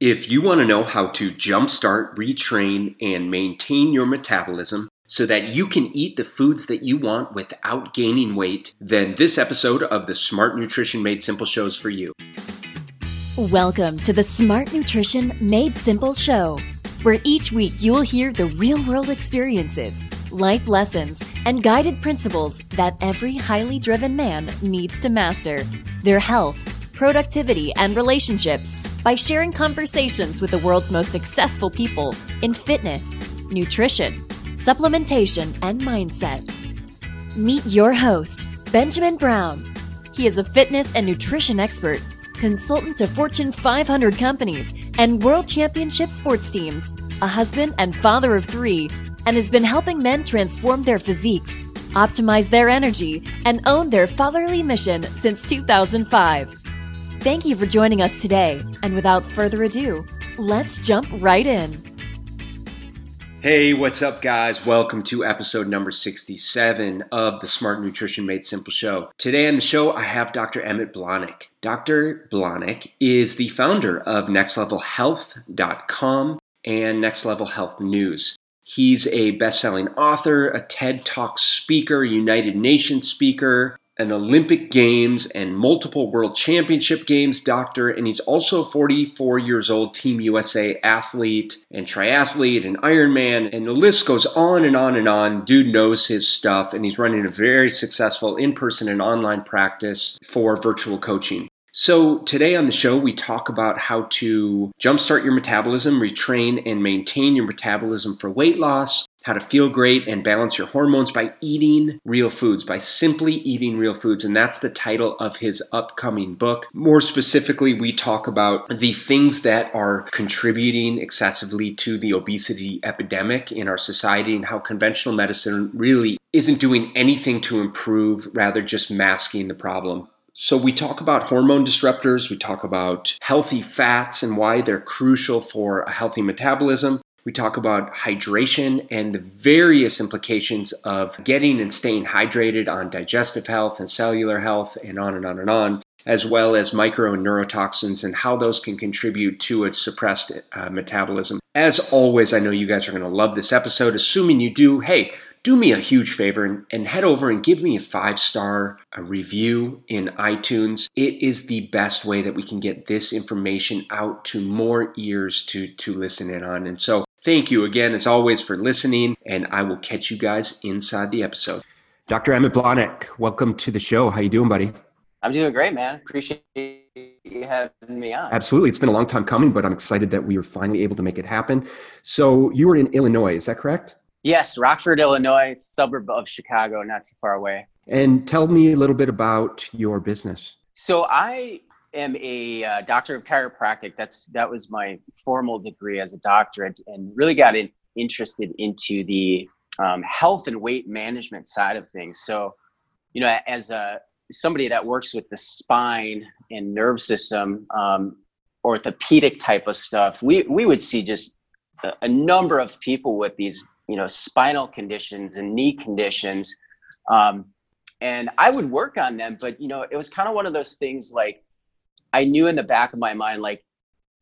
If you want to know how to jumpstart, retrain, and maintain your metabolism so that you can eat the foods that you want without gaining weight, then this episode of the Smart Nutrition Made Simple show is for you. Welcome to the Smart Nutrition Made Simple show, where each week you'll hear the real world experiences, life lessons, and guided principles that every highly driven man needs to master their health, productivity, and relationships by sharing conversations with the world's most successful people in fitness, nutrition, supplementation, and mindset. Meet your host, Benjamin Brown. He is a fitness and nutrition expert, consultant to Fortune 500 companies and world championship sports teams, a husband and father of three, and has been helping men transform their physiques, optimize their energy, and own their fatherly mission since 2005. Thank you for joining us today. And without further ado, let's jump right in. Hey, what's up, guys? Welcome to episode number 67 of the Smart Nutrition Made Simple show. Today on the show, I have Dr. Emmett Blahnik. Dr. Blahnik is the founder of NextLevelHealth.com and Next Level Health News. He's a best selling author, a TED Talk speaker, United Nations speaker, an Olympic Games and multiple World Championship Games doctor, and he's also a 44 years old Team USA athlete and triathlete and Ironman, and the list goes on and on and on. Dude knows his stuff, and he's running a very successful in person and online practice for virtual coaching. So, today on the show, we talk about how to jumpstart your metabolism, retrain and maintain your metabolism for weight loss, how to feel great and balance your hormones by eating real foods, by simply eating real foods. And that's the title of his upcoming book. More specifically, we talk about the things that are contributing excessively to the obesity epidemic in our society and how conventional medicine really isn't doing anything to improve, rather, just masking the problem. So, we talk about hormone disruptors, we talk about healthy fats and why they're crucial for a healthy metabolism. We talk about hydration and the various implications of getting and staying hydrated on digestive health and cellular health, and on and on and on, as well as micro and neurotoxins and how those can contribute to a suppressed uh, metabolism. As always, I know you guys are going to love this episode. Assuming you do, hey, do me a huge favor and, and head over and give me a five star a review in iTunes. It is the best way that we can get this information out to more ears to, to listen in on. And so thank you again, as always, for listening, and I will catch you guys inside the episode. Dr. Emmett Blahnik, welcome to the show. How you doing, buddy? I'm doing great, man. Appreciate you having me on. Absolutely. It's been a long time coming, but I'm excited that we were finally able to make it happen. So you were in Illinois, is that correct? Yes, Rockford, Illinois, suburb of Chicago, not too far away. And tell me a little bit about your business. So I am a uh, doctor of chiropractic. That's that was my formal degree as a doctorate, and really got in, interested into the um, health and weight management side of things. So, you know, as a somebody that works with the spine and nerve system, um, orthopedic type of stuff, we we would see just a, a number of people with these you know spinal conditions and knee conditions um, and i would work on them but you know it was kind of one of those things like i knew in the back of my mind like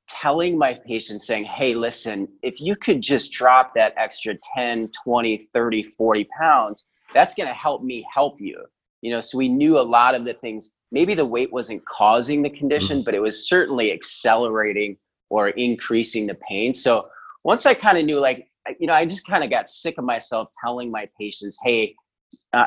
telling my patients saying hey listen if you could just drop that extra 10 20 30 40 pounds that's going to help me help you you know so we knew a lot of the things maybe the weight wasn't causing the condition mm-hmm. but it was certainly accelerating or increasing the pain so once i kind of knew like you know, I just kind of got sick of myself telling my patients, hey, uh,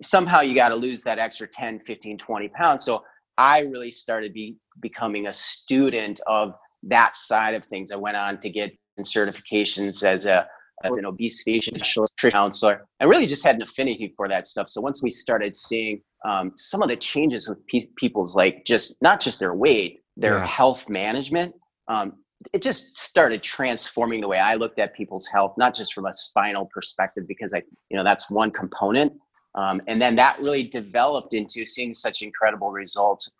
somehow you got to lose that extra 10, 15, 20 pounds. So I really started be, becoming a student of that side of things. I went on to get certifications as a as an obesity specialist counselor. I really just had an affinity for that stuff. So once we started seeing um, some of the changes with pe- people's like just not just their weight, their yeah. health management, um, it just started transforming the way I looked at people's health, not just from a spinal perspective, because I, you know, that's one component. Um, and then that really developed into seeing such incredible results.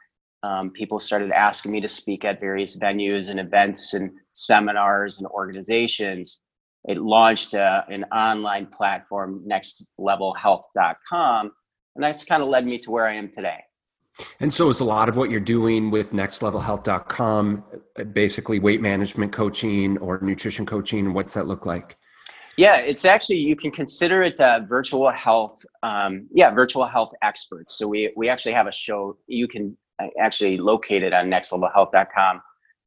Um, people started asking me to speak at various venues and events and seminars and organizations. It launched uh, an online platform, nextlevelhealth.com. And that's kind of led me to where I am today. And so is a lot of what you're doing with nextlevelhealth.com basically weight management coaching or nutrition coaching? What's that look like? Yeah, it's actually you can consider it uh, virtual health. Um, yeah, virtual health experts. So we we actually have a show. You can uh, actually locate it on nextlevelhealth.com.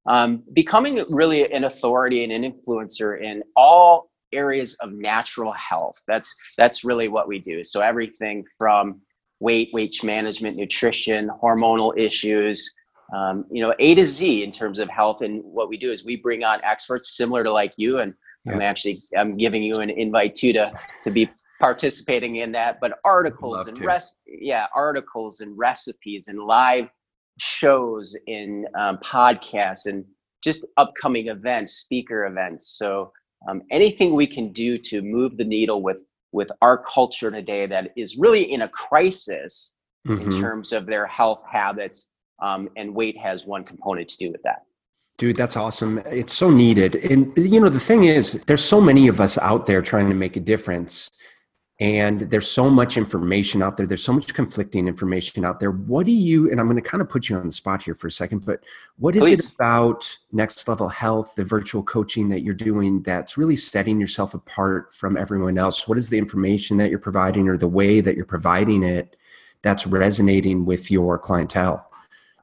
Um, becoming really an authority and an influencer in all areas of natural health. That's that's really what we do. So everything from weight, weight management, nutrition, hormonal issues, um, you know, A to Z in terms of health. And what we do is we bring on experts similar to like you. And yeah. I'm actually I'm giving you an invite too to to be participating in that. But articles and rest, yeah, articles and recipes and live shows in um, podcasts and just upcoming events, speaker events. So um, anything we can do to move the needle with with our culture today that is really in a crisis mm-hmm. in terms of their health habits um, and weight has one component to do with that dude that's awesome. It's so needed. And you know the thing is there's so many of us out there trying to make a difference and there's so much information out there. There's so much conflicting information out there. What do you and i'm going to kind of put you on the spot here for a second but what is Please. it about next level health the virtual coaching that you're doing that's really setting yourself apart from everyone else? What is the information that you're providing or the way that you're providing it that's resonating with your clientele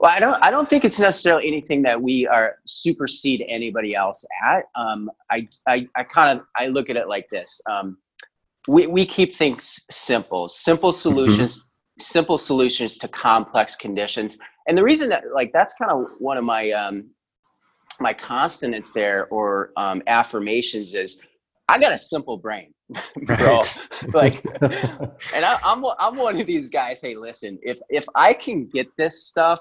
well, I don't. I don't think it's necessarily anything that we are supersede anybody else at. Um, I, I, I kind of I look at it like this. Um, we, we keep things simple simple mm-hmm. solutions mm-hmm. simple solutions to complex conditions and the reason that like that's kind of one of my um my consonants there or um, affirmations is I got a simple brain, bro. Like, and I, I'm I'm one of these guys. Hey, listen, if if I can get this stuff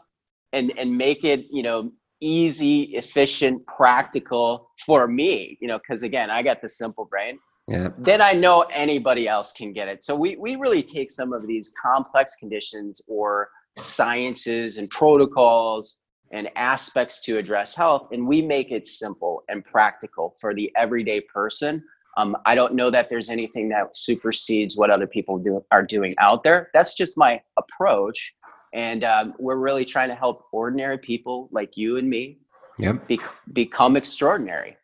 and and make it, you know, easy, efficient, practical for me, you know, because again, I got the simple brain yeah. then I know anybody else can get it. So we, we really take some of these complex conditions or sciences and protocols and aspects to address health, and we make it simple and practical for the everyday person. Um, I don't know that there's anything that supersedes what other people do, are doing out there. That's just my approach. And um, we're really trying to help ordinary people like you and me yep. be- become extraordinary.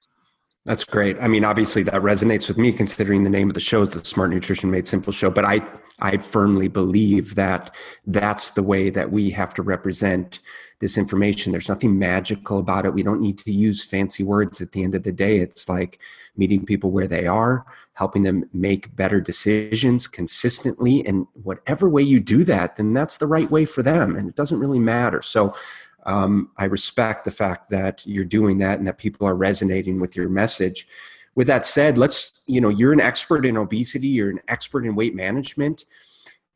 That's great. I mean, obviously that resonates with me considering the name of the show is the Smart Nutrition Made Simple show, but I I firmly believe that that's the way that we have to represent this information. There's nothing magical about it. We don't need to use fancy words at the end of the day. It's like meeting people where they are, helping them make better decisions consistently and whatever way you do that, then that's the right way for them and it doesn't really matter. So um, I respect the fact that you're doing that and that people are resonating with your message. With that said, let's, you know, you're an expert in obesity, you're an expert in weight management.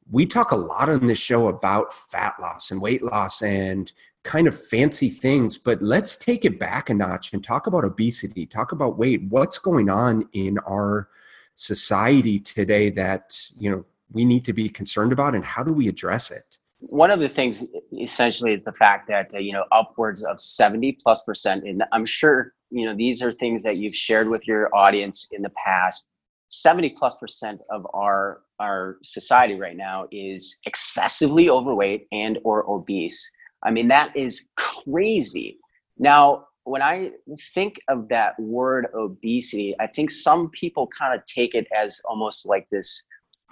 We talk a lot on this show about fat loss and weight loss and kind of fancy things, but let's take it back a notch and talk about obesity, talk about weight. What's going on in our society today that, you know, we need to be concerned about and how do we address it? One of the things essentially is the fact that uh, you know upwards of 70 plus percent and i'm sure you know these are things that you've shared with your audience in the past. 70 plus percent of our our society right now is excessively overweight and or obese. I mean that is crazy. Now when i think of that word obesity i think some people kind of take it as almost like this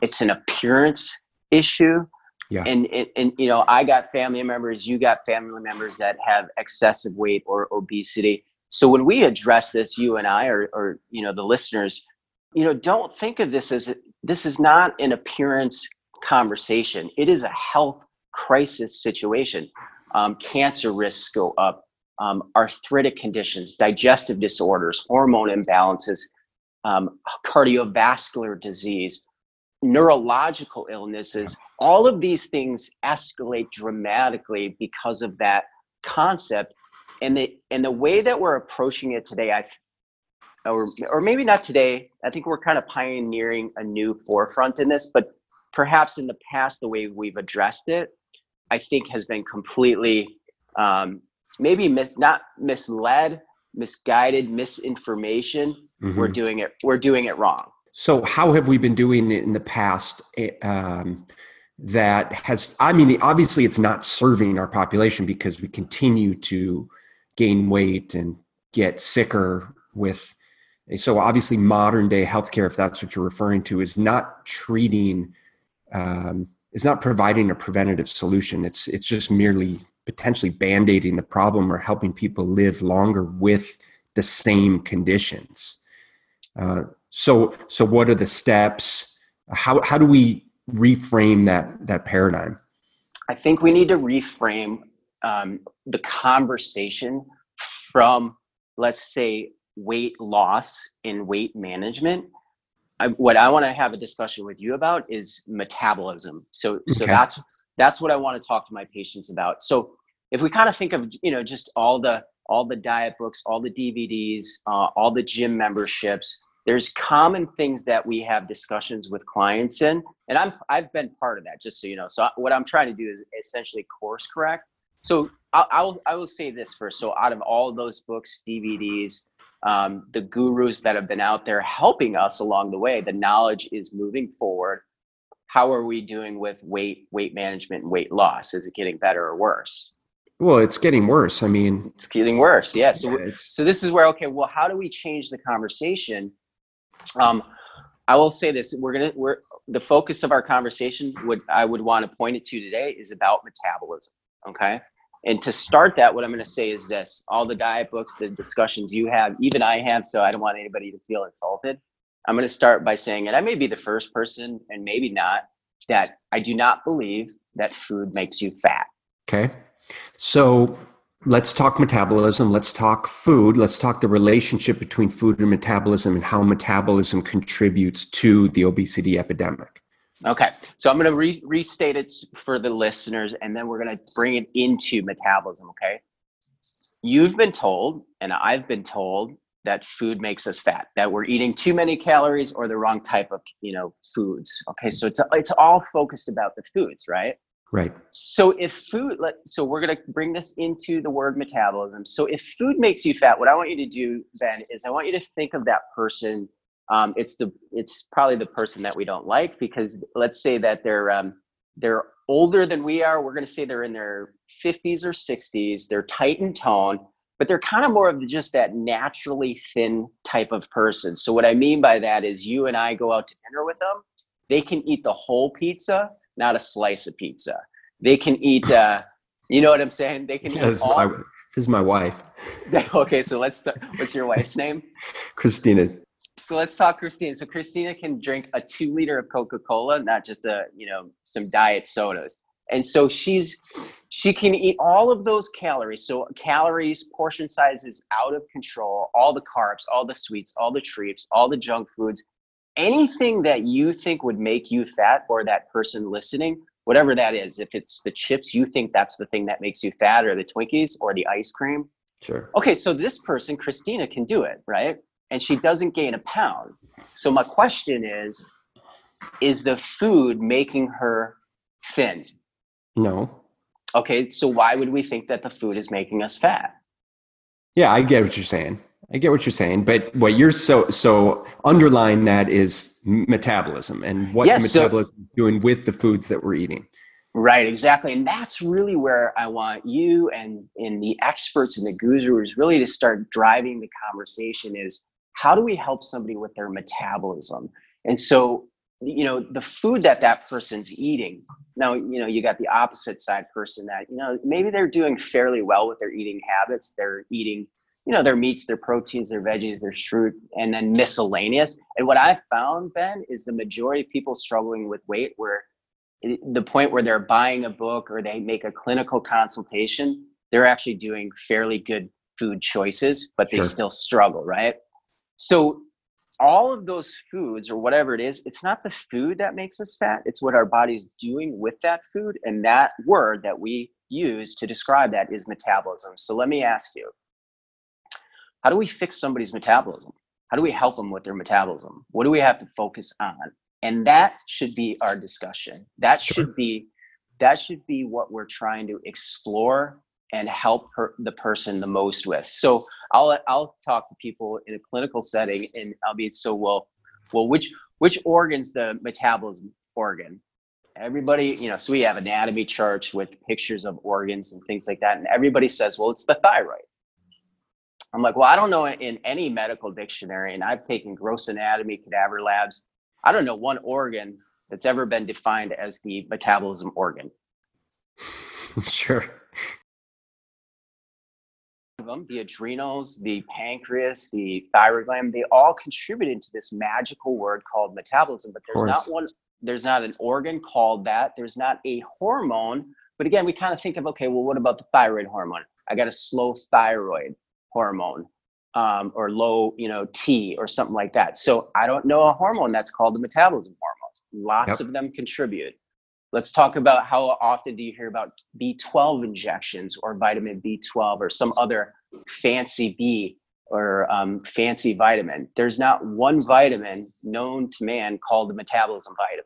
it's an appearance issue yeah. And, and, and, you know, I got family members, you got family members that have excessive weight or obesity. So when we address this, you and I, or, or you know, the listeners, you know, don't think of this as this is not an appearance conversation. It is a health crisis situation. Um, cancer risks go up, um, arthritic conditions, digestive disorders, hormone imbalances, um, cardiovascular disease, neurological illnesses, all of these things escalate dramatically because of that concept. And the and the way that we're approaching it today, I or or maybe not today. I think we're kind of pioneering a new forefront in this, but perhaps in the past, the way we've addressed it, I think has been completely um, maybe mis- not misled, misguided, misinformation. Mm-hmm. We're doing it. We're doing it wrong. So, how have we been doing it in the past? Eh, um, that has i mean obviously it's not serving our population because we continue to gain weight and get sicker with so obviously modern day healthcare if that's what you're referring to is not treating um, is not providing a preventative solution it's it's just merely potentially band-aiding the problem or helping people live longer with the same conditions uh, so so what are the steps how how do we reframe that that paradigm? I think we need to reframe um, the conversation from, let's say, weight loss and weight management. I, what I want to have a discussion with you about is metabolism. So, so okay. that's that's what I want to talk to my patients about. So, if we kind of think of you know just all the all the diet books, all the DVDs, uh, all the gym memberships, there's common things that we have discussions with clients in and i'm i've been part of that just so you know. So what i'm trying to do is essentially course correct. So i'll, I'll i will say this first. So out of all those books dvds um, the gurus that have been out there helping us along the way the knowledge is moving forward. How are we doing with weight weight management and weight loss? Is it getting better or worse? Well it's getting worse i mean it's getting worse yeah. So yeah, so this is where okay well how do we change the conversation um, I will say this: we're gonna we're the focus of our conversation. Would I would want to point it to today is about metabolism. Okay. And to start that, what I'm going to say is this: all the diet books, the discussions you have, even I have, so I don't want anybody to feel insulted. I'm going to start by saying, and I may be the first person, and maybe not, that I do not believe that food makes you fat. Okay. So let's talk metabolism. Let's talk food. Let's talk the relationship between food and metabolism and how metabolism contributes to the obesity epidemic. Okay, so I'm going to re- restate it for the listeners and then we're going to bring it into metabolism. Okay. You've been told, and I've been told, that food makes us fat that we're eating too many calories or the wrong type of you know foods okay so it's it's all focused about the foods right Right. So if food, so we're going to bring this into the word metabolism. So if food makes you fat, what I want you to do, Ben, is I want you to think of that person. Um, it's the, it's probably the person that we don't like because let's say that they're, um, they're older than we are. We're going to say they're in their 50s or 60s. They're tight in tone, but they're kind of more of just that naturally thin type of person. So what I mean by that is you and I go out to dinner with them. They can eat the whole pizza not a slice of pizza. They can eat. Uh, you know what I'm saying? They can. Yeah, this, all- is my, this is my wife. okay, so let's. Th- what's your wife's name? Christina. So let's talk Christina. So Christina can drink a two liter of Coca Cola, not just a you know some diet sodas. And so she's she can eat all of those calories. So calories, portion sizes out of control, all the carbs, all the sweets, all the treats, all the junk foods anything that you think would make you fat or that person listening, whatever that is, if it's the chips, you think that's the thing that makes you fat, or the Twinkies, or the ice cream. Sure. Okay, so this person, Christina, can do it, right? And she doesn't gain a pound. So my question is is the food making her thin? No. Okay, so why would we think that the food is making us fat? Yeah, I get what you're saying. I get what you're saying, but what you're so so underlying that is metabolism and what yes, the metabolism so, is doing with the foods that we're eating. Right, exactly, and that's really where I want you and and the experts and the gurus really to start driving the conversation is how do we help somebody with their metabolism? And so you know the food that that person's eating now you know you got the opposite side person that you know maybe they're doing fairly well with their eating habits they're eating you know, their meats, their proteins, their veggies, their fruit, and then miscellaneous. And what I've found, Ben, is the majority of people struggling with weight where the point where they're buying a book or they make a clinical consultation, they're actually doing fairly good food choices, but they sure. still struggle, right? So all of those foods or whatever it is, it's not the food that makes us fat, it's what our body's doing with that food. And that word that we use to describe that is metabolism. So let me ask you, how do we fix somebody's metabolism? How do we help them with their metabolism? What do we have to focus on? And that should be our discussion. That sure. should be that should be what we're trying to explore and help per, the person the most with. So I'll I'll talk to people in a clinical setting, and I'll be so well. Well, which which organ's the metabolism organ? everybody, you know, so we have anatomy charts with pictures of organs and things like that. And everybody says, well, it's the thyroid. I'm like, well, I don't know in any medical dictionary, and I've taken gross anatomy, cadaver labs. I don't know one organ that's ever been defined as the metabolism organ. Sure. Them, the adrenals, the pancreas, the thyroid gland, they all contribute into this magical word called metabolism. But there's not one, there's not an organ called that. There's not a hormone. But again, we kind of think of okay, well, what about the thyroid hormone? I got a slow thyroid hormone um, or low, you know, T or something like that. So I don't know a hormone that's called the metabolism hormone. Lots yep. of them contribute. Let's talk about how often do you hear about B12 injections or vitamin B12 or some other fancy B or um, fancy vitamin. There's not one vitamin known to man called the metabolism vitamin,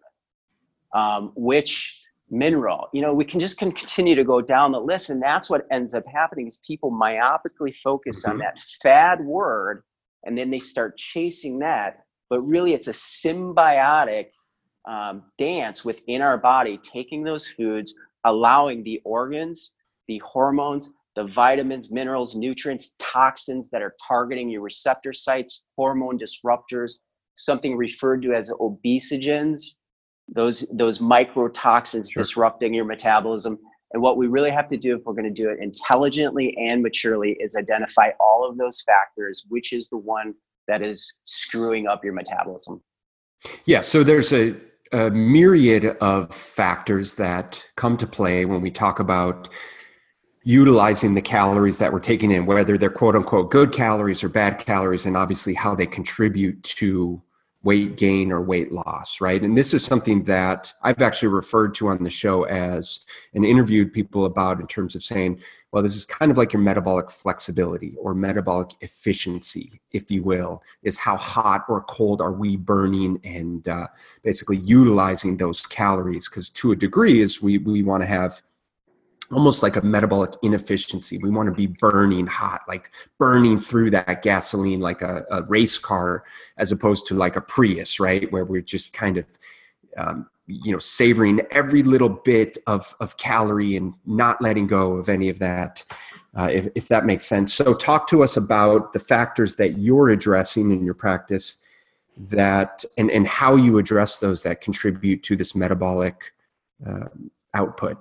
um, which mineral you know we can just continue to go down the list and that's what ends up happening is people myopically focus mm-hmm. on that fad word and then they start chasing that but really it's a symbiotic um, dance within our body taking those foods allowing the organs the hormones the vitamins minerals nutrients toxins that are targeting your receptor sites hormone disruptors something referred to as obesogens those those microtoxins sure. disrupting your metabolism. And what we really have to do if we're going to do it intelligently and maturely is identify all of those factors, which is the one that is screwing up your metabolism. Yeah, so there's a, a myriad of factors that come to play when we talk about utilizing the calories that we're taking in, whether they're quote unquote good calories or bad calories, and obviously how they contribute to weight gain or weight loss, right? And this is something that I've actually referred to on the show as and interviewed people about in terms of saying, well, this is kind of like your metabolic flexibility or metabolic efficiency, if you will, is how hot or cold are we burning and uh, basically utilizing those calories. Because to a degree, is we, we want to have almost like a metabolic inefficiency. We want to be burning hot, like burning through that gasoline like a, a race car, as opposed to like a Prius, right? Where we're just kind of, um, you know, savoring every little bit of, of calorie and not letting go of any of that, uh, if, if that makes sense. So, talk to us about the factors that you're addressing in your practice that and, and how you address those that contribute to this metabolic uh, output.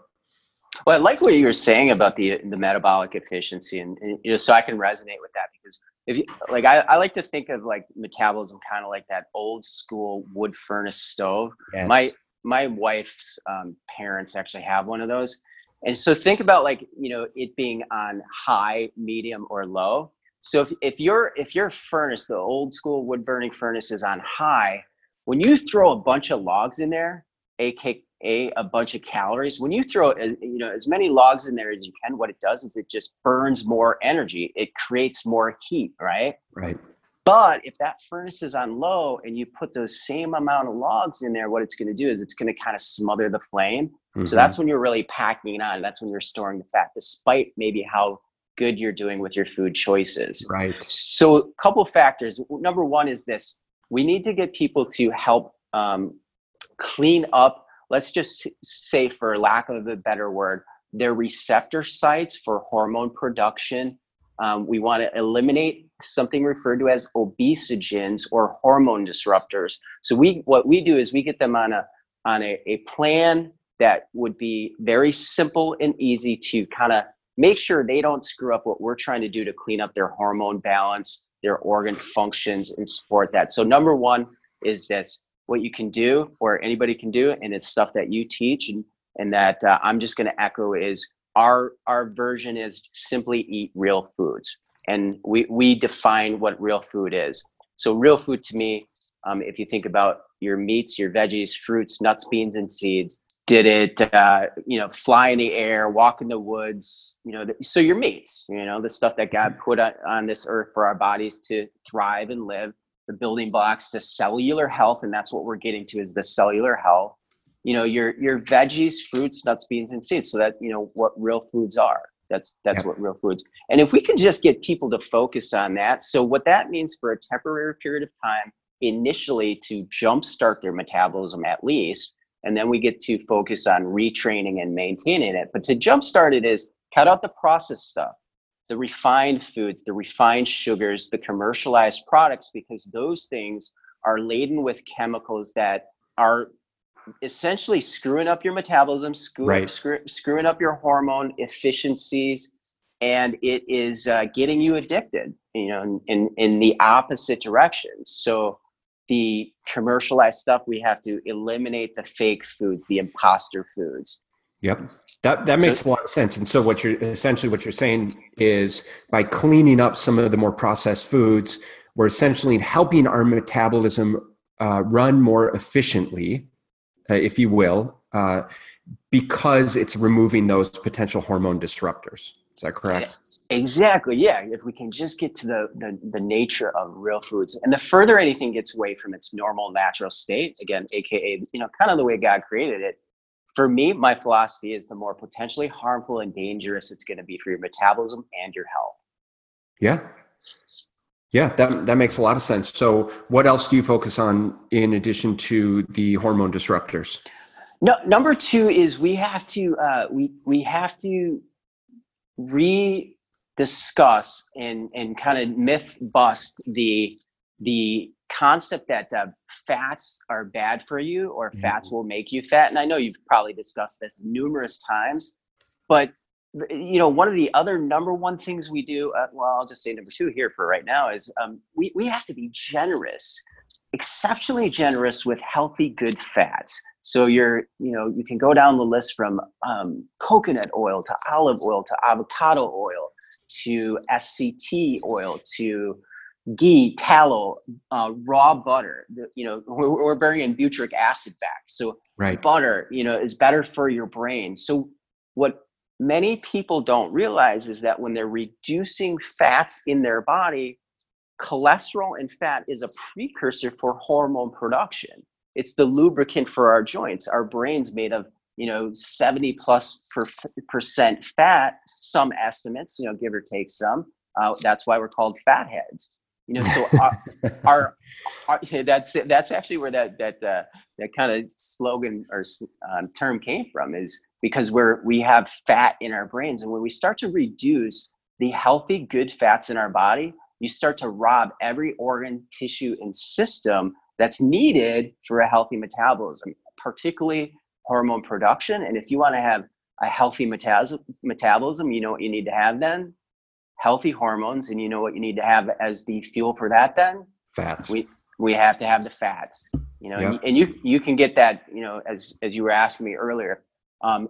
Well, I like what you were saying about the the metabolic efficiency, and, and, you know, so I can resonate with that because if you like, I, I like to think of like metabolism kind of like that old school wood furnace stove. Yes. My my wife's um, parents actually have one of those, and so think about like you know it being on high, medium, or low. So if if your if your furnace, the old school wood burning furnace, is on high, when you throw a bunch of logs in there, aka a a bunch of calories when you throw uh, you know as many logs in there as you can what it does is it just burns more energy. It creates more heat right? Right. But if that furnace is on low and you put those same amount of logs in there what it's going to do is it's going to kind of smother the flame. Mm-hmm. so that's when you're really packing it on. That's when you're storing the fat despite maybe how good you're doing with your food choices. Right. So a couple factors. Number one is this. We need to get people to help um, clean up let's just say, for lack of a better word, their receptor sites for hormone production. Um, we want to eliminate something referred to as obesogens or hormone disruptors. So we what we do is we get them on a on a, a plan that would be very simple and easy to kind of make sure they don't screw up what we're trying to do to clean up their hormone balance, their organ functions, and support that. So number one is this what you can do or anybody can do and it's stuff that you teach and and that uh, i'm just going to echo is our our version is simply eat real foods. And we we define what real food is. So real food to me um, if you think about your meats your veggies fruits nuts beans and seeds did it uh, you know fly in the air walk in the woods you know the, so your meats you know the stuff that god put on, on this earth for our bodies to thrive and live the building blocks to cellular health and that's what we're getting to is the cellular health. You know your your veggies fruits nuts beans and seeds so that you know what real foods are. That's that's what real foods. And if we can just get people to focus on that so what that means for a temporary period of time initially to jumpstart their metabolism at least and then we get to focus on retraining and maintaining it. But to jumpstart it is cut out the processed stuff, the refined foods, the refined sugars, the commercialized products, because those things are laden with chemicals that are essentially screwing up your metabolism, screw, right. screw, screwing up your hormone efficiencies, and it is uh, getting you addicted. You know, in, in in the opposite direction. So the commercialized stuff, we have to eliminate the fake foods, the imposter foods. Yep. That that makes a lot of sense. And so what you're essentially what you're saying is by cleaning up some of the more processed foods, we're essentially helping our metabolism uh, run more efficiently, uh, if you will, uh, because it's removing those potential hormone disruptors. Is that correct? Exactly. Yeah. If we can just get to the, the, the nature of real foods, and the further anything gets away from its normal natural state, again, aka you know, kind of the way God created it. For me, my philosophy is the more potentially harmful and dangerous it's going to be for your metabolism and your health. Yeah. Yeah, that that makes a lot of sense. So, what else do you focus on in addition to the hormone disruptors? No, number two is we have to uh, we we have to re discuss and and kind of myth bust the the concept that uh, fats are bad for you or mm-hmm. fats will make you fat and i know you've probably discussed this numerous times but you know one of the other number one things we do uh, well i'll just say number two here for right now is um, we, we have to be generous exceptionally generous with healthy good fats so you're you know you can go down the list from um, coconut oil to olive oil to avocado oil to SCT oil to ghee, tallow, uh, raw butter. You know, we're, we're bringing butyric acid back. So right. butter, you know, is better for your brain. So what many people don't realize is that when they're reducing fats in their body, cholesterol and fat is a precursor for hormone production. It's the lubricant for our joints. Our brain's made of you know 70 plus per, percent fat some estimates you know give or take some uh, that's why we're called fat heads you know so our, our, our, that's that's actually where that that uh, that kind of slogan or um, term came from is because we're we have fat in our brains and when we start to reduce the healthy good fats in our body you start to rob every organ tissue and system that's needed for a healthy metabolism particularly hormone production. And if you want to have a healthy metabolism, you know what you need to have then? Healthy hormones. And you know what you need to have as the fuel for that then? Fats. We, we have to have the fats, you know, yep. and you, you can get that, you know, as, as you were asking me earlier, um,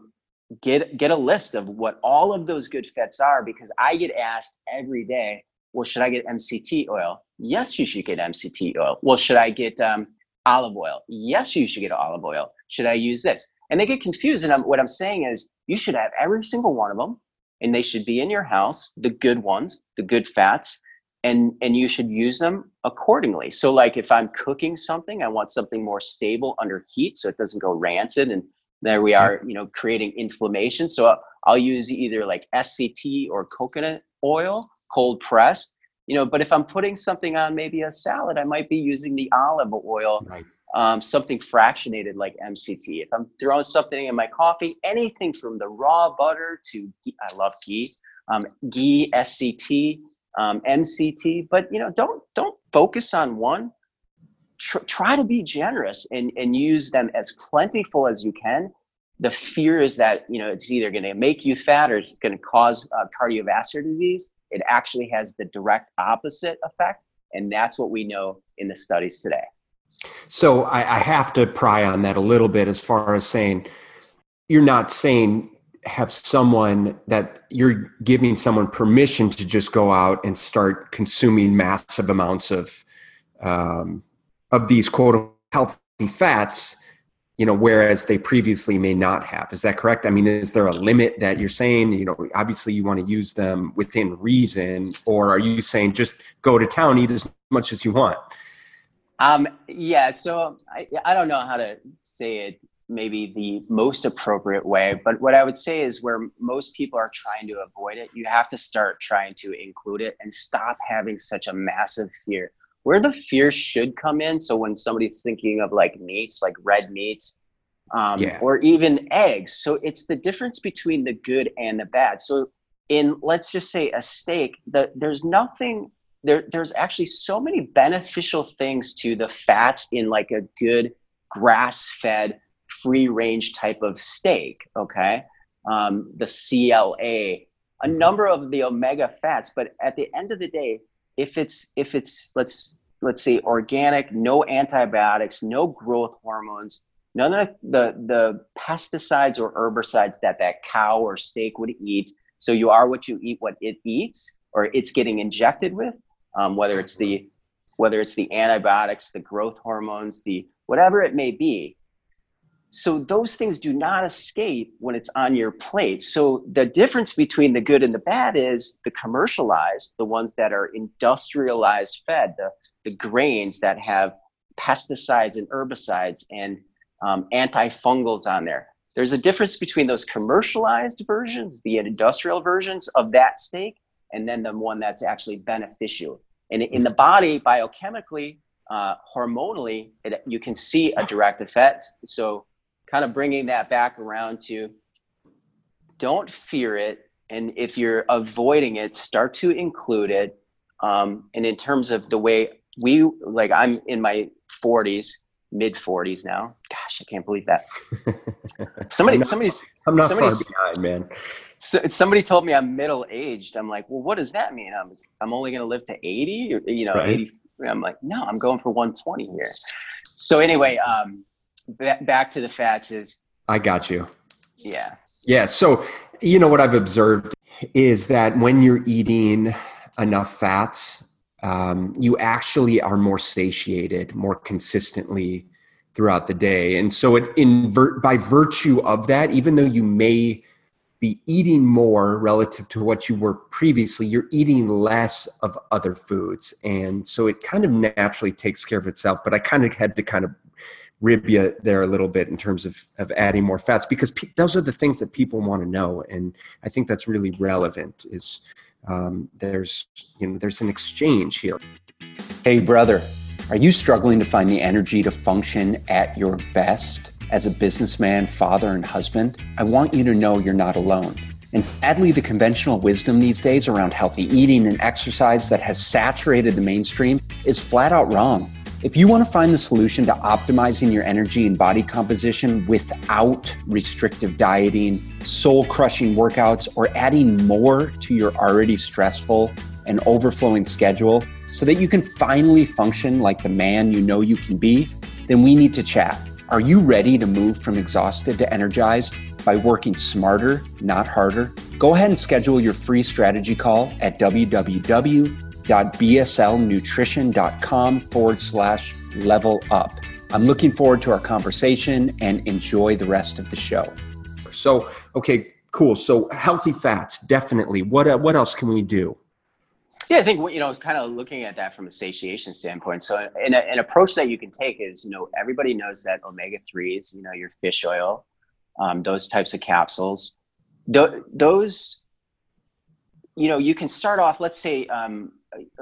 get, get a list of what all of those good fats are, because I get asked every day, well, should I get MCT oil? Yes, you should get MCT oil. Well, should I get um, olive oil? Yes, you should get olive oil. Should I use this? And they get confused. And I'm, what I'm saying is, you should have every single one of them, and they should be in your house, the good ones, the good fats, and and you should use them accordingly. So, like if I'm cooking something, I want something more stable under heat, so it doesn't go rancid. And there we are, you know, creating inflammation. So I'll, I'll use either like SCT or coconut oil, cold pressed. You know, but if I'm putting something on maybe a salad, I might be using the olive oil. Right um, something fractionated like MCT. If I'm throwing something in my coffee, anything from the raw butter to I love ghee, um, ghee, SCT, um, MCT. But you know, don't don't focus on one. Tr- try to be generous and and use them as plentiful as you can. The fear is that you know it's either going to make you fat or it's going to cause uh, cardiovascular disease. It actually has the direct opposite effect, and that's what we know in the studies today. So I, I have to pry on that a little bit as far as saying you're not saying have someone that you're giving someone permission to just go out and start consuming massive amounts of um, of these quote healthy fats you know whereas they previously may not have. Is that correct? I mean is there a limit that you're saying you know obviously you want to use them within reason or are you saying just go to town eat as much as you want um, yeah, so I, I don't know how to say it maybe the most appropriate way, but what I would say is where most people are trying to avoid it, you have to start trying to include it and stop having such a massive fear. Where the fear should come in, so when somebody's thinking of like meats, like red meats, um, yeah. or even eggs. So it's the difference between the good and the bad. So in let's just say a steak, that there's nothing there. There's actually so many beneficial things to the fats in like a good grass-fed, free-range type of steak. Okay, um, the CLA, a mm-hmm. number of the omega fats. But at the end of the day, if it's if it's let's let's say organic, no antibiotics, no growth hormones, none of the, the pesticides or herbicides that that cow or steak would eat. So you are what you eat, what it eats, or it's getting injected with, um, whether it's the whether it's the antibiotics, the growth hormones, the whatever it may be. So those things do not escape when it's on your plate. So the difference between the good and the bad is the commercialized, the ones that are industrialized fed, the, the grains that have pesticides and herbicides and um, antifungals on there. There's a difference between those commercialized versions, the industrial versions of that steak, and then the one that's actually beneficial. And in the body, biochemically, uh, hormonally, it, you can see a direct effect. So, kind of bringing that back around to don't fear it. And if you're avoiding it, start to include it. Um, and in terms of the way we like, I'm in my 40s, mid 40s now. Gosh, I can't believe that. Somebody, I'm not, somebody's. I'm not far behind, man. So, somebody told me I'm middle aged. I'm like, well, what does that mean? I'm, I'm only going to live to 80 or, you know, right. 80. I'm like, no, I'm going for 120 here. So anyway, um, b- back to the fats is. I got you. Yeah. Yeah. So, you know, what I've observed is that when you're eating enough fats, um, you actually are more satiated more consistently throughout the day. And so, it invert by virtue of that, even though you may be eating more relative to what you were previously, you're eating less of other foods. And so it kind of naturally takes care of itself. But I kind of had to kind of rib you there a little bit in terms of, of adding more fats because pe- those are the things that people want to know. And I think that's really relevant is um, there's you know there's an exchange here. Hey, brother, are you struggling to find the energy to function at your best as a businessman, father, and husband? I want you to know you're not alone. And sadly, the conventional wisdom these days around healthy eating and exercise that has saturated the mainstream is flat out wrong. If you want to find the solution to optimizing your energy and body composition without restrictive dieting, soul crushing workouts, or adding more to your already stressful and overflowing schedule so that you can finally function like the man you know you can be, then we need to chat. Are you ready to move from exhausted to energized by working smarter, not harder? Go ahead and schedule your free strategy call at www www.bslnutrition.com forward slash level up. I'm looking forward to our conversation and enjoy the rest of the show. So, okay, cool. So, healthy fats, definitely. What, uh, what else can we do? Yeah, I think you know, kind of looking at that from a satiation standpoint. So, an, an approach that you can take is, you know, everybody knows that omega threes, you know, your fish oil, um, those types of capsules, th- those, you know, you can start off. Let's say um,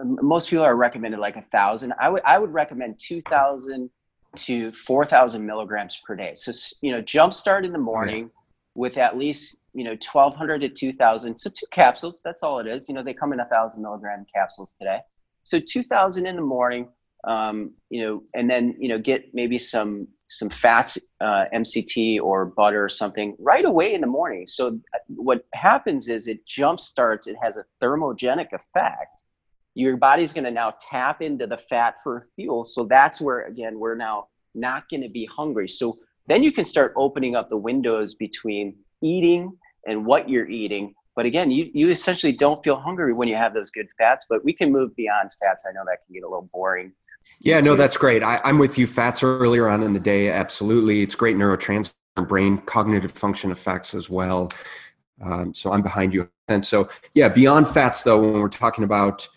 most people are recommended like a thousand. I would I would recommend two thousand to four thousand milligrams per day. So you know, jump start in the morning okay. with at least you know twelve hundred to two thousand. So two capsules. That's all it is. You know, they come in a thousand milligram capsules today. So two thousand in the morning. Um, you know, and then you know get maybe some some fats, uh, MCT or butter or something right away in the morning. So uh, what happens is it jump starts. It has a thermogenic effect your body's going to now tap into the fat for fuel. So that's where, again, we're now not going to be hungry. So then you can start opening up the windows between eating and what you're eating. But again, you, you essentially don't feel hungry when you have those good fats, but we can move beyond fats. I know that can get a little boring. Yeah, no, that's great. I, am with you. Fats earlier on in the day, absolutely. It's great neurotransmitter, brain cognitive function effects as well. Um, so I'm behind you. And so, yeah, beyond fats, though, when we're talking about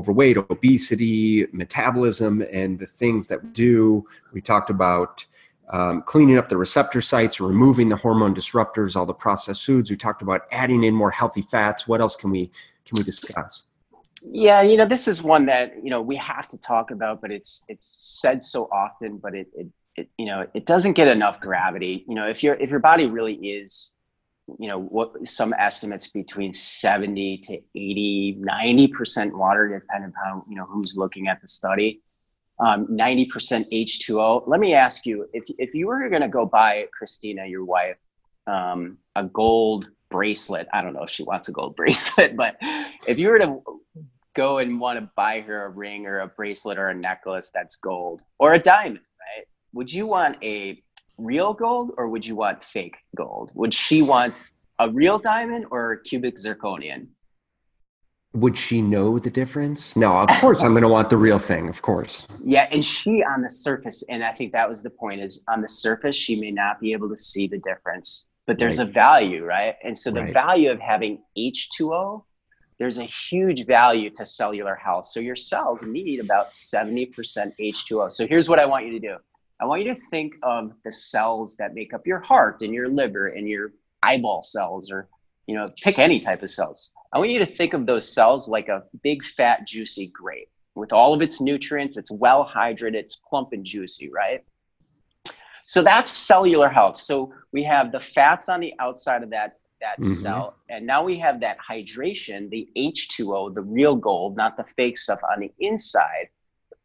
overweight, obesity, metabolism, and the things that we do. We talked about um, cleaning up the receptor sites, removing the hormone disruptors, all the processed foods. We talked about adding in more healthy fats. What else can we can we discuss? Yeah, you know, this is one that you know we have to talk about, but it's it's said so often, but it, it it, you know it doesn't get enough gravity you know if your if your body really is you know what some estimates between 70 to 80 90% water depending upon you know who's looking at the study. Um, 90% h2o let me ask you if, if you were going to go buy christina your wife um, a gold bracelet i don't know if she wants a gold bracelet but if you were to go and want to buy her a ring or a bracelet or a necklace that's gold or a diamond right? Would you want a real gold or would you want fake gold? Would she want a real diamond or a cubic zirconian? Would she know the difference? No, of course I'm going to want the real thing, of course. Yeah, and she on the surface, and I think that was the point is on the surface she may not be able to see the difference, but there's right. a value, right? And so the right. value of having H2O, there's a huge value to cellular health. So your cells need about 70% H2O. So here's what I want you to do. I want you to think of the cells that make up your heart and your liver and your eyeball cells, or you know, pick any type of cells. I want you to think of those cells like a big, fat, juicy grape with all of its nutrients. It's well hydrated, it's plump and juicy, right? So that's cellular health. So we have the fats on the outside of that that mm-hmm. cell, and now we have that hydration, the H2O, the real gold, not the fake stuff on the inside.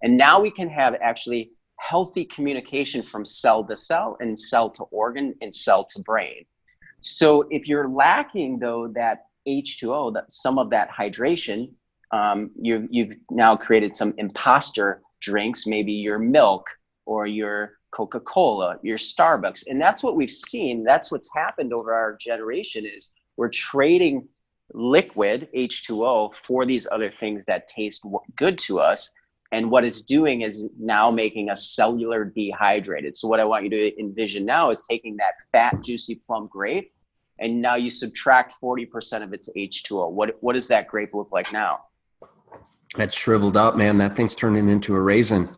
And now we can have actually healthy communication from cell to cell and cell to organ and cell to brain. So if you're lacking though that H2O, that some of that hydration, um, you, you've now created some imposter drinks, maybe your milk or your Coca-Cola, your Starbucks, and that's what we've seen. That's what's happened over our generation is we're trading liquid H2O for these other things that taste good to us and what it's doing is now making us cellular dehydrated. So what I want you to envision now is taking that fat, juicy plum grape, and now you subtract 40% of its H2O. What what does that grape look like now? That's shriveled up, man. That thing's turning into a raisin.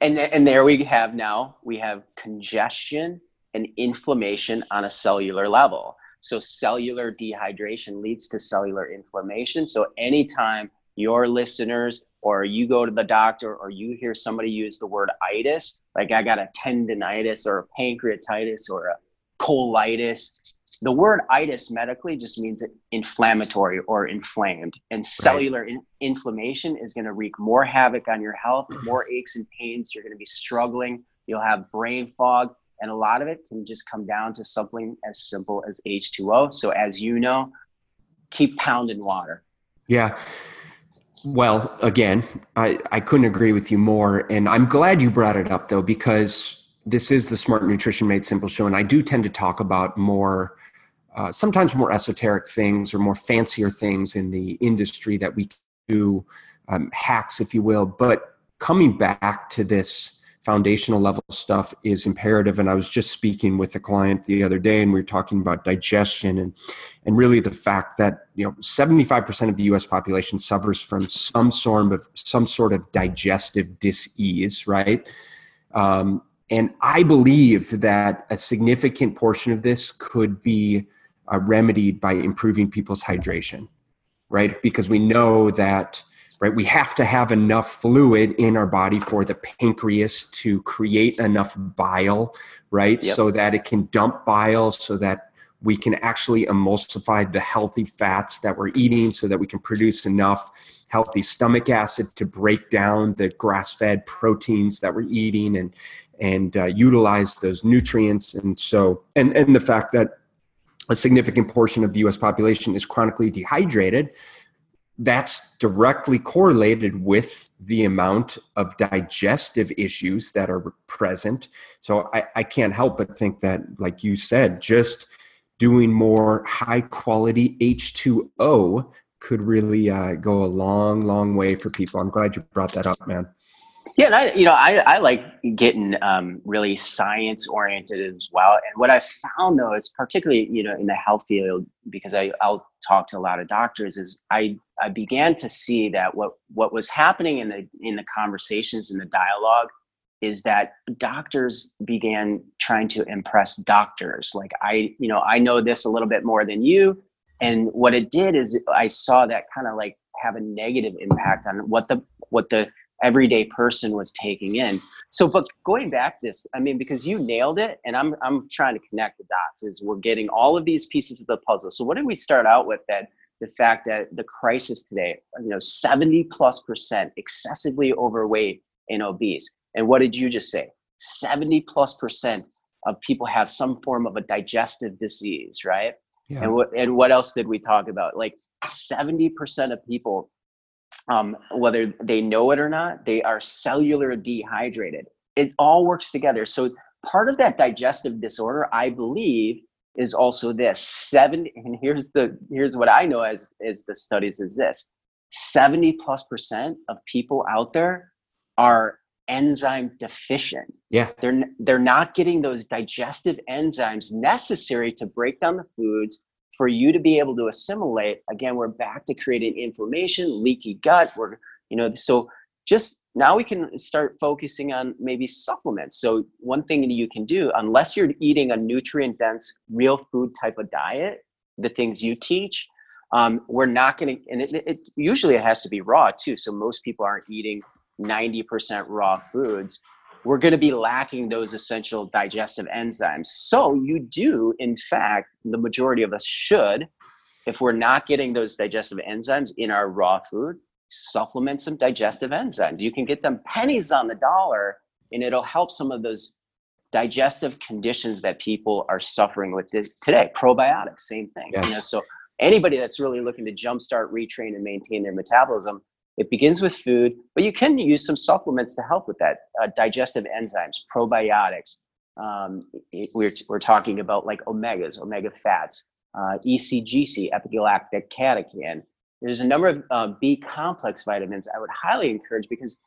And and there we have now we have congestion and inflammation on a cellular level. So cellular dehydration leads to cellular inflammation. So anytime your listeners or you go to the doctor or you hear somebody use the word itis, like I got a tendonitis or a pancreatitis or a colitis. The word itis medically just means inflammatory or inflamed. And cellular right. in- inflammation is going to wreak more havoc on your health, more aches and pains. You're going to be struggling. You'll have brain fog. And a lot of it can just come down to something as simple as H2O. So, as you know, keep pounding water. Yeah. Well, again, I, I couldn't agree with you more. And I'm glad you brought it up, though, because this is the Smart Nutrition Made Simple show. And I do tend to talk about more, uh, sometimes more esoteric things or more fancier things in the industry that we do, um, hacks, if you will. But coming back to this foundational level stuff is imperative. And i was just speaking with a client the other day and we were talking about digestion and and really the fact that you know 75% of the us population suffers from some sort of some sort of digestive disease right? Um, and i believe that a significant portion of this could be uh, remedied by improving people's hydration right? Because we know that right? We have to have enough fluid in our body for the pancreas to create enough bile, right? Yep. So that it can dump bile so that we can actually emulsify the healthy fats that we're eating so that we can produce enough healthy stomach acid to break down the grass-fed proteins that we're eating and and uh, utilize those nutrients and so and and the fact that a significant portion of the US population is chronically dehydrated that's directly correlated with the amount of digestive issues that are present. So I, I can't help but think that, like you said, just doing more high quality H2O could really uh, go a long, long way for people. I'm glad you brought that up, man. Yeah, and I, you know, I, I like getting um, really science oriented as well. And what I found though is particularly, you know, in the health field, because I, I'll talk to a lot of doctors, is I, I began to see that what what was happening in the in the conversations in the dialogue is that doctors began trying to impress doctors. Like I, you know, I know this a little bit more than you. And what it did is I saw that kind of like have a negative impact on what the what the everyday person was taking in. So, but going back this, I mean, because you nailed it, and I'm I'm trying to connect the dots. Is we're getting all of these pieces of the puzzle. So, what did we start out with? That the fact that the crisis today, you know, 70 plus percent excessively overweight and obese. And what did you just say? 70 plus percent of people have some form of a digestive disease, right? Yeah. And what and what else did we talk about? Like 70% of people um, whether they know it or not, they are cellular dehydrated. It all works together. So part of that digestive disorder, I believe, is also this seven. And here's the here's what I know as is the studies is this: seventy plus percent of people out there are enzyme deficient. Yeah, they're they're not getting those digestive enzymes necessary to break down the foods for you to be able to assimilate again we're back to creating inflammation leaky gut we're you know so just now we can start focusing on maybe supplements. So one thing you can do unless you're eating a nutrient dense real food type of diet the things you teach um, we're not going to and it, it usually it has to be raw too. So most people aren't eating 90% raw foods. We're going to be lacking those essential digestive enzymes. So, you do, in fact, the majority of us should, if we're not getting those digestive enzymes in our raw food, supplement some digestive enzymes. You can get them pennies on the dollar, and it'll help some of those digestive conditions that people are suffering with this today. Probiotics, same thing. Yes. You know, so anybody that's really looking to jumpstart, retrain, and maintain their metabolism, it begins with food, but you can use some supplements to help with that. Uh, digestive enzymes, probiotics. Um, it, we're, we're talking about like omegas, omega fats, uh, ECGC, epigalactic catechin. There's a number of uh, B complex vitamins I would highly encourage because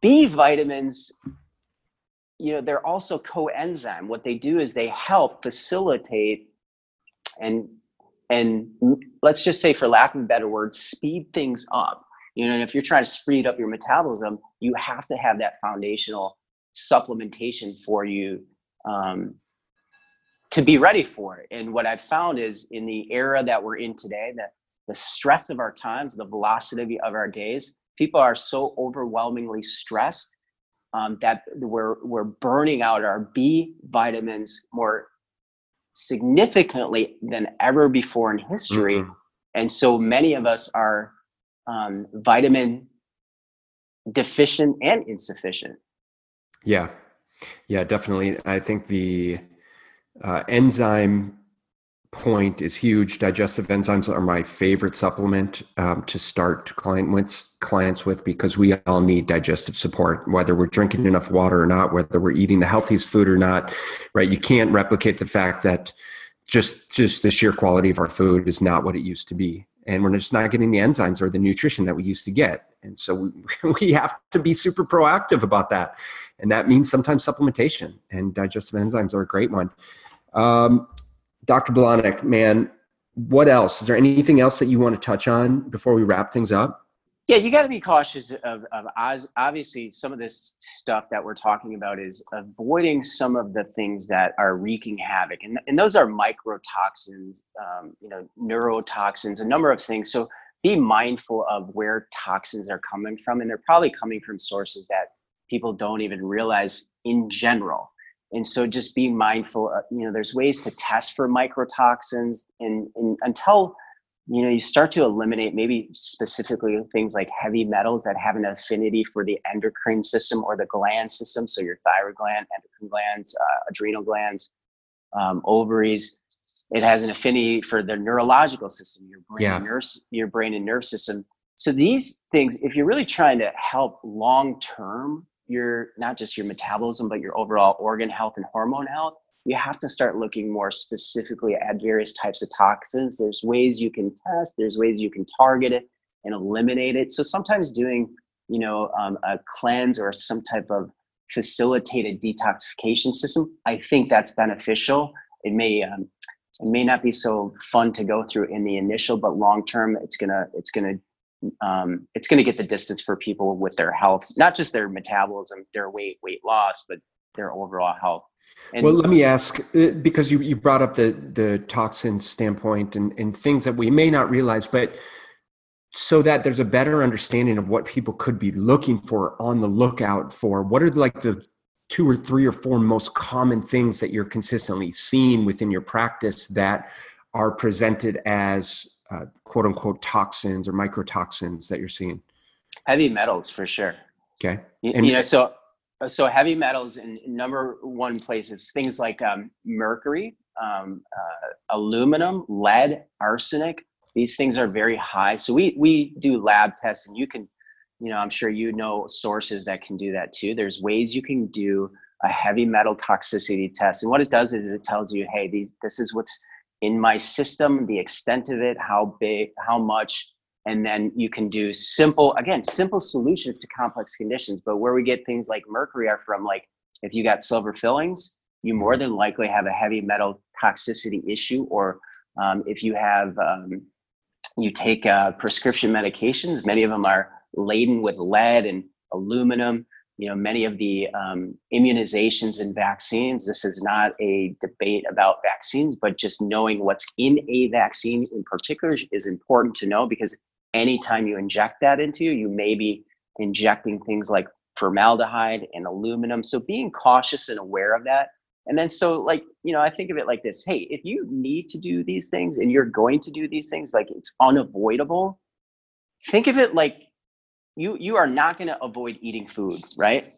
B vitamins, you know, they're also coenzyme. What they do is they help facilitate and and let's just say, for lack of a better word, speed things up you know, and if you're trying to speed up your metabolism, you have to have that foundational supplementation for you um, to be ready for it. And what I've found is in the era that we're in today, that the stress of our times, the velocity of our days, people are so overwhelmingly stressed um, that we're we're burning out our B vitamins more significantly than ever before in history. Mm-hmm. And so many of us are um, vitamin deficient and insufficient. Yeah, yeah, definitely. I think the uh, enzyme point is huge. Digestive enzymes are my favorite supplement um, to start client with, clients with because we all need digestive support, whether we're drinking enough water or not, whether we're eating the healthiest food or not. Right? You can't replicate the fact that just just the sheer quality of our food is not what it used to be and we're just not getting the enzymes or the nutrition that we used to get and so we, we have to be super proactive about that and that means sometimes supplementation and digestive enzymes are a great one um, dr Blahnik, man what else is there anything else that you want to touch on before we wrap things up yeah, you got to be cautious of, of obviously some of this stuff that we're talking about is avoiding some of the things that are wreaking havoc, and, and those are microtoxins, um, you know, neurotoxins, a number of things. So be mindful of where toxins are coming from, and they're probably coming from sources that people don't even realize in general. And so just be mindful. Of, you know, there's ways to test for microtoxins, and, and until you know you start to eliminate maybe specifically things like heavy metals that have an affinity for the endocrine system or the gland system so your thyroid gland endocrine glands uh, adrenal glands um, ovaries it has an affinity for the neurological system your brain yeah. nerve your brain and nerve system so these things if you're really trying to help long term your not just your metabolism but your overall organ health and hormone health you have to start looking more specifically at various types of toxins. There's ways you can test, there's ways you can target it and eliminate it. So sometimes doing, you know, um, a cleanse or some type of facilitated detoxification system, I think that's beneficial. It may um, it may not be so fun to go through in the initial, but long term, it's gonna it's gonna um, it's going to get the distance for people with their health, not just their metabolism, their weight, weight loss, but their overall health. And well, let me ask uh, because you, you brought up the the toxin standpoint and, and things that we may not realize, but so that there's a better understanding of what people could be looking for on the lookout for what are like the two or three or four most common things that you're consistently seeing within your practice that are presented as uh, quote unquote toxins or microtoxins that you're seeing? Heavy metals for sure. Okay. And, you know so so heavy metals in number one places things like um, mercury um, uh, aluminum lead arsenic these things are very high. So we we do lab tests and you can you know i'm sure you know sources that can do that too. There's ways you can do a heavy metal toxicity test. And what it does is it tells you hey these this is what's in my system the extent of it how big how much and then you can do simple again simple solutions to complex conditions. But where we get things like mercury are from like if you got silver fillings you more than likely have a heavy metal toxicity issue or um, if you have um, you take uh, prescription medications many of them are laden with lead and aluminum you know many of the um, immunizations and vaccines. This is not a debate about vaccines but just knowing what's in a vaccine in particular is important to know because anytime you inject that into you you may be injecting things like formaldehyde and aluminum. So being cautious and aware of that. And then so like, you know, I think of it like this, hey, if you need to do these things and you're going to do these things like it's unavoidable, think of it like you you are not going to avoid eating food, right?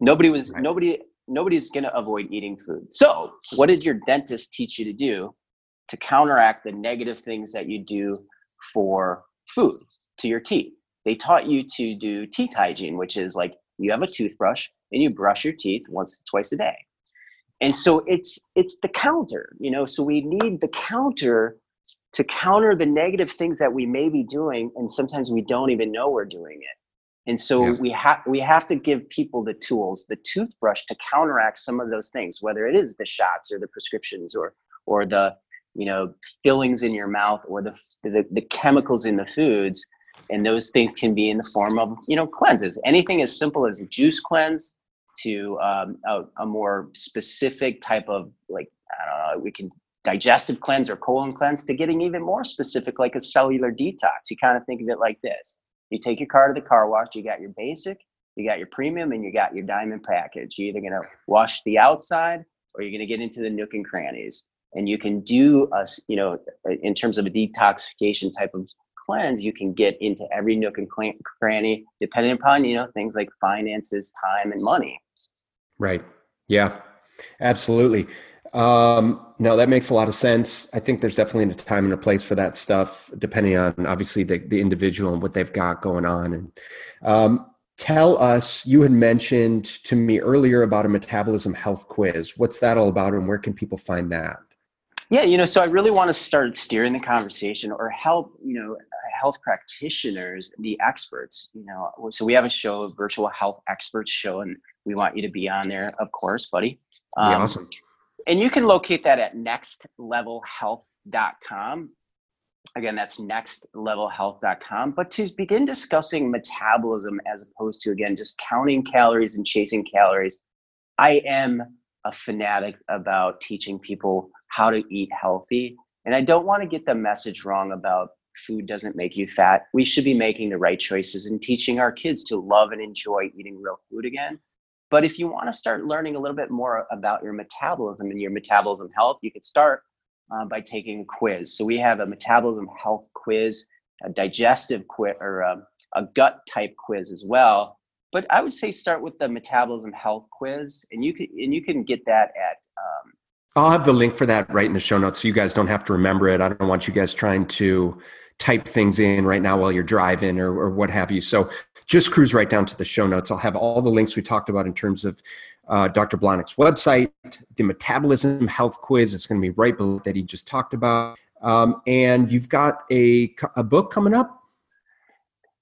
Nobody was right. nobody nobody's going to avoid eating food. So, what did your dentist teach you to do to counteract the negative things that you do for food to your teeth? They taught you to do teeth hygiene, which is like you have a toothbrush and you brush your teeth once twice a day and so it's it's the counter you know so we need the counter to counter the negative things that we may be doing and sometimes we don't even know we're doing it. And so yeah. we have we have to give people the tools the toothbrush to counteract some of those things whether it is the shots or the prescriptions or or the you know fillings in your mouth or the the, the chemicals in the foods. And those things can be in the form of you know cleanses. Anything as simple as a juice cleanse to um, a, a, more specific type of like I don't know, we can digestive cleanse or colon cleanse to getting even more specific, like a cellular detox. You kind of think of it like this: you take your car to the car wash, you got your basic, you got your premium, and you got your diamond package. You're either gonna wash the outside or you're gonna get into the nook and crannies. And you can do a, you know, in terms of a detoxification type of cleanse, you can get into every nook and cranny, depending upon you know things like finances, time, and money. Right. Yeah. Absolutely. Um, no, that makes a lot of sense. I think there's definitely a time and a place for that stuff, depending on obviously the, the individual and what they've got going on. And um, tell us, you had mentioned to me earlier about a metabolism health quiz. What's that all about, and where can people find that? Yeah, you know, so I really want to start steering the conversation or help, you know, health practitioners, the experts, you know. So we have a show, a virtual health experts show, and we want you to be on there, of course, buddy. Um, awesome. And you can locate that at nextlevelhealth.com. Again, that's nextlevelhealth.com. But to begin discussing metabolism as opposed to, again, just counting calories and chasing calories, I am a fanatic about teaching people how to eat healthy. And I don't want to get the message wrong about food doesn't make you fat. We should be making the right choices and teaching our kids to love and enjoy eating real food again. But if you want to start learning a little bit more about your metabolism and your metabolism health, you could start uh, by taking a quiz. So we have a metabolism health quiz, a digestive quiz, or a, um, a gut type quiz as well. But I would say start with the metabolism health quiz, and you can and you can get that at. Um, I'll have the link for that right in the show notes, so you guys don't have to remember it. I don't want you guys trying to type things in right now while you're driving or, or what have you. So just cruise right down to the show notes. I'll have all the links we talked about in terms of uh, Dr. Blahnik's website, the metabolism health quiz. It's going to be right below that he just talked about. Um, and you've got a, a book coming up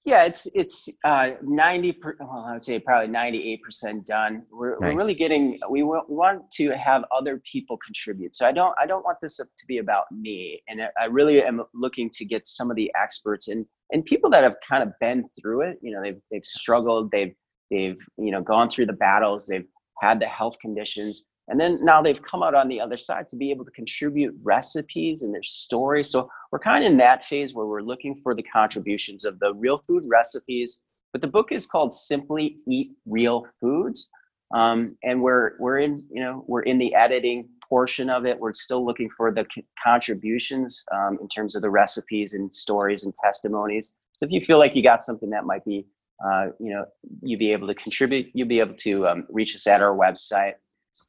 yeah, it's it's uh, ninety. Per, well, I would say probably ninety-eight percent done. We're, nice. we're really getting. We, w- want to have other people contribute. So I don't. I don't want this to be about me. And I really am looking to get some of the experts and and people that have kind of been through it. You know, they've they've struggled. They've they've you know gone through the battles. They've had the health conditions. And then now they've come out on the other side to be able to contribute recipes and their stories. So we're kind of in that phase where we're looking for the contributions of the real food recipes. But the book is called Simply Eat Real Foods. Um, and we're we're in you know we're in the editing portion of it. We're still looking for the contributions um, in terms of the recipes and stories and testimonies. So if you feel like you got something that might be uh, you know you'd be able to contribute, you'll be able to um, reach us at our website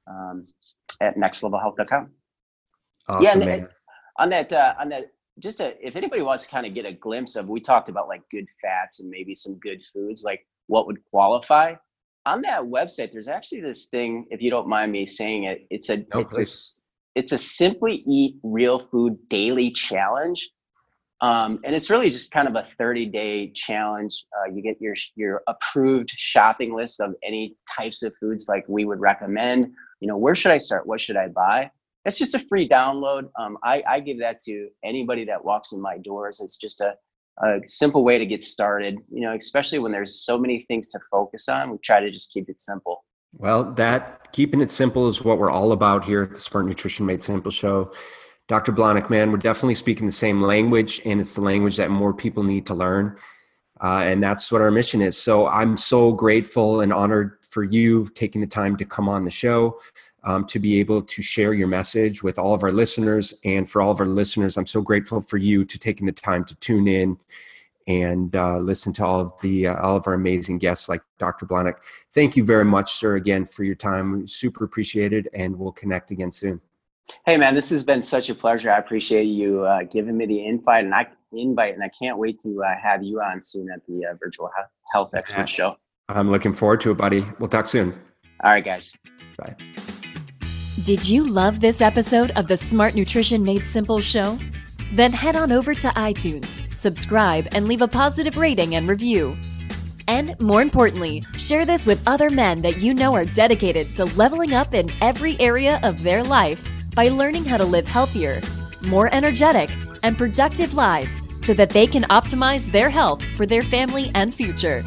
um, at nextlevelhealth.com. Awesome, yeah, man. on that, uh, on that, just a, if anybody wants to kind of get a glimpse of, we talked about like good fats and maybe some good foods, like what would qualify. On that website, there's actually this thing, if you don't mind me saying it, it's a, no, it's a, it's a simply eat real food daily challenge. Um, and it's really just kind of a 30 day challenge. Uh, you get your your approved shopping list of any types of foods like we would recommend you know, where should I start? What should I buy? It's just a free download. Um, I, I give that to anybody that walks in my doors. It's just a, a simple way to get started, you know, especially when there's so many things to focus on. We try to just keep it simple. Well, that keeping it simple is what we're all about here at the Smart Nutrition Made Simple show. Dr. Blahnik, man, we're definitely speaking the same language, and it's the language that more people need to learn. Uh, and that's what our mission is. So I'm so grateful and honored for you taking the time to come on the show. Um, to be able to share your message with all of our listeners. And for all of our listeners, I'm so grateful for you to taking the time to tune in and uh, listen to all of the uh, all of our amazing guests like Dr. Blahnik. Thank you very much, sir, again for your time. Super appreciated, and we'll connect again soon. Hey, man, this has been such a pleasure. I appreciate you uh, giving me the invite, and I invite, and I can't wait to uh, have you on soon at the uh, Virtual Health Expert Show. I'm looking forward to it, buddy. We'll talk soon. All right, guys. Bye. Did you love this episode of the Smart Nutrition Made Simple show? Then head on over to iTunes, subscribe, and leave a positive rating and review. And more importantly, share this with other men that you know are dedicated to leveling up in every area of their life by learning how to live healthier, more energetic, and productive lives so that they can optimize their health for their family and future.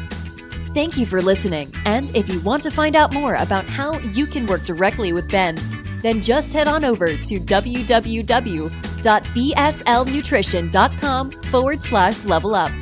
Thank you for listening. And if you want to find out more about how you can work directly with Ben, then just head on over to www.bslnutrition.com forward slash level up.